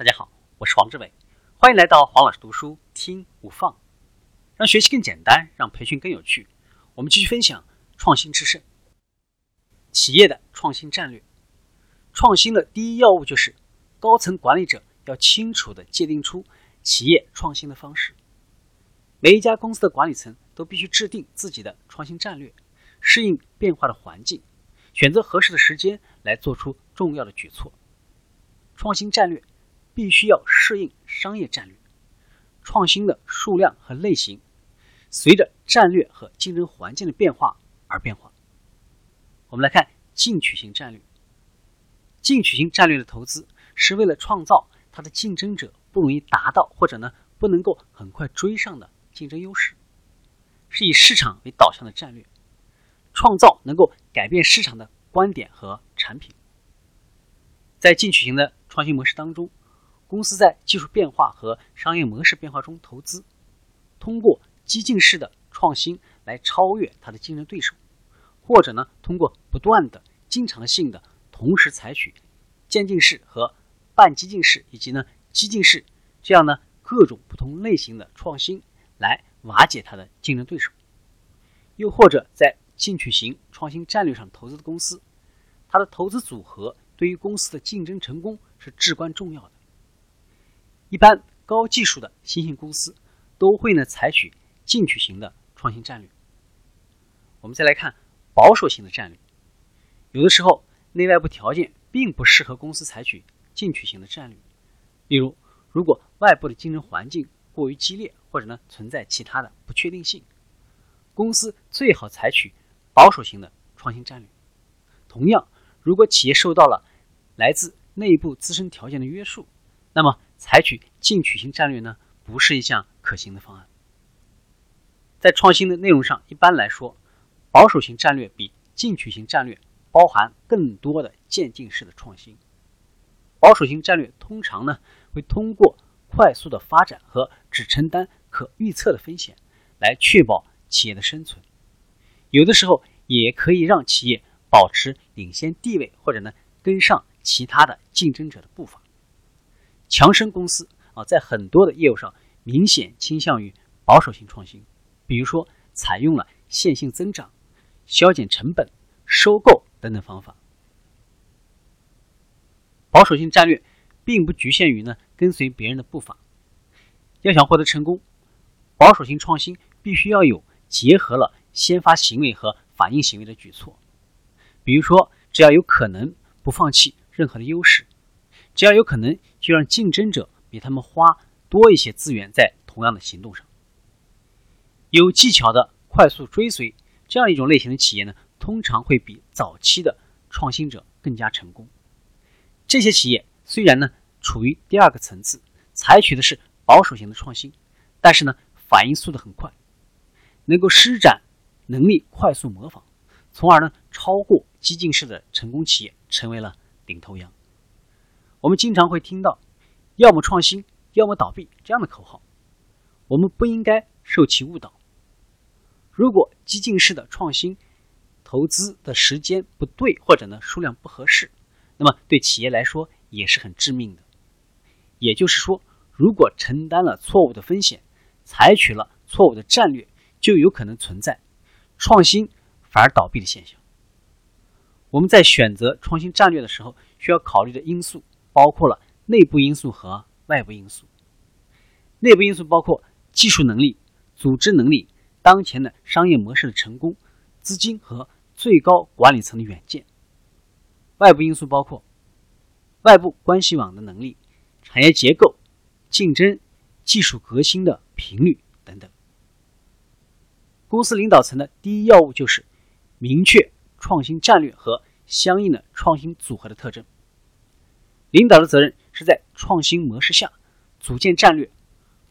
大家好，我是黄志伟，欢迎来到黄老师读书听无放，让学习更简单，让培训更有趣。我们继续分享创新制胜，企业的创新战略。创新的第一要务就是高层管理者要清楚地界定出企业创新的方式。每一家公司的管理层都必须制定自己的创新战略，适应变化的环境，选择合适的时间来做出重要的举措。创新战略。必须要适应商业战略，创新的数量和类型随着战略和竞争环境的变化而变化。我们来看进取型战略。进取型战略的投资是为了创造它的竞争者不容易达到或者呢不能够很快追上的竞争优势，是以市场为导向的战略，创造能够改变市场的观点和产品。在进取型的创新模式当中。公司在技术变化和商业模式变化中投资，通过激进式的创新来超越它的竞争对手，或者呢，通过不断的、经常性的同时采取渐进式和半激进式以及呢激进式这样呢各种不同类型的创新来瓦解它的竞争对手，又或者在进取型创新战略上投资的公司，它的投资组合对于公司的竞争成功是至关重要的。一般高技术的新兴公司都会呢采取进取型的创新战略。我们再来看保守型的战略，有的时候内外部条件并不适合公司采取进取型的战略。例如，如果外部的竞争环境过于激烈，或者呢存在其他的不确定性，公司最好采取保守型的创新战略。同样，如果企业受到了来自内部自身条件的约束，那么采取进取型战略呢，不是一项可行的方案。在创新的内容上，一般来说，保守型战略比进取型战略包含更多的渐进式的创新。保守型战略通常呢，会通过快速的发展和只承担可预测的风险，来确保企业的生存。有的时候也可以让企业保持领先地位，或者呢，跟上其他的竞争者的步伐。强生公司啊，在很多的业务上明显倾向于保守型创新，比如说采用了线性增长、削减成本、收购等等方法。保守性战略并不局限于呢跟随别人的步伐，要想获得成功，保守性创新必须要有结合了先发行为和反应行为的举措，比如说只要有可能不放弃任何的优势。只要有可能，就让竞争者比他们花多一些资源在同样的行动上。有技巧的快速追随这样一种类型的企业呢，通常会比早期的创新者更加成功。这些企业虽然呢处于第二个层次，采取的是保守型的创新，但是呢反应速度很快，能够施展能力快速模仿，从而呢超过激进式的成功企业，成为了领头羊。我们经常会听到“要么创新，要么倒闭”这样的口号，我们不应该受其误导。如果激进式的创新投资的时间不对，或者呢数量不合适，那么对企业来说也是很致命的。也就是说，如果承担了错误的风险，采取了错误的战略，就有可能存在创新反而倒闭的现象。我们在选择创新战略的时候，需要考虑的因素。包括了内部因素和外部因素。内部因素包括技术能力、组织能力、当前的商业模式的成功、资金和最高管理层的远见。外部因素包括外部关系网的能力、产业结构、竞争、技术革新的频率等等。公司领导层的第一要务就是明确创新战略和相应的创新组合的特征。领导的责任是在创新模式下组建战略，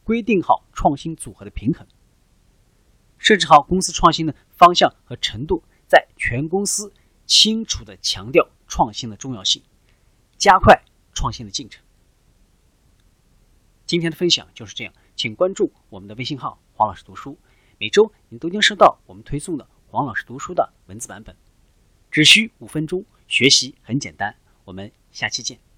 规定好创新组合的平衡，设置好公司创新的方向和程度，在全公司清楚的强调创新的重要性，加快创新的进程。今天的分享就是这样，请关注我们的微信号“黄老师读书”，每周你都将收到我们推送的黄老师读书的文字版本，只需五分钟，学习很简单。我们下期见。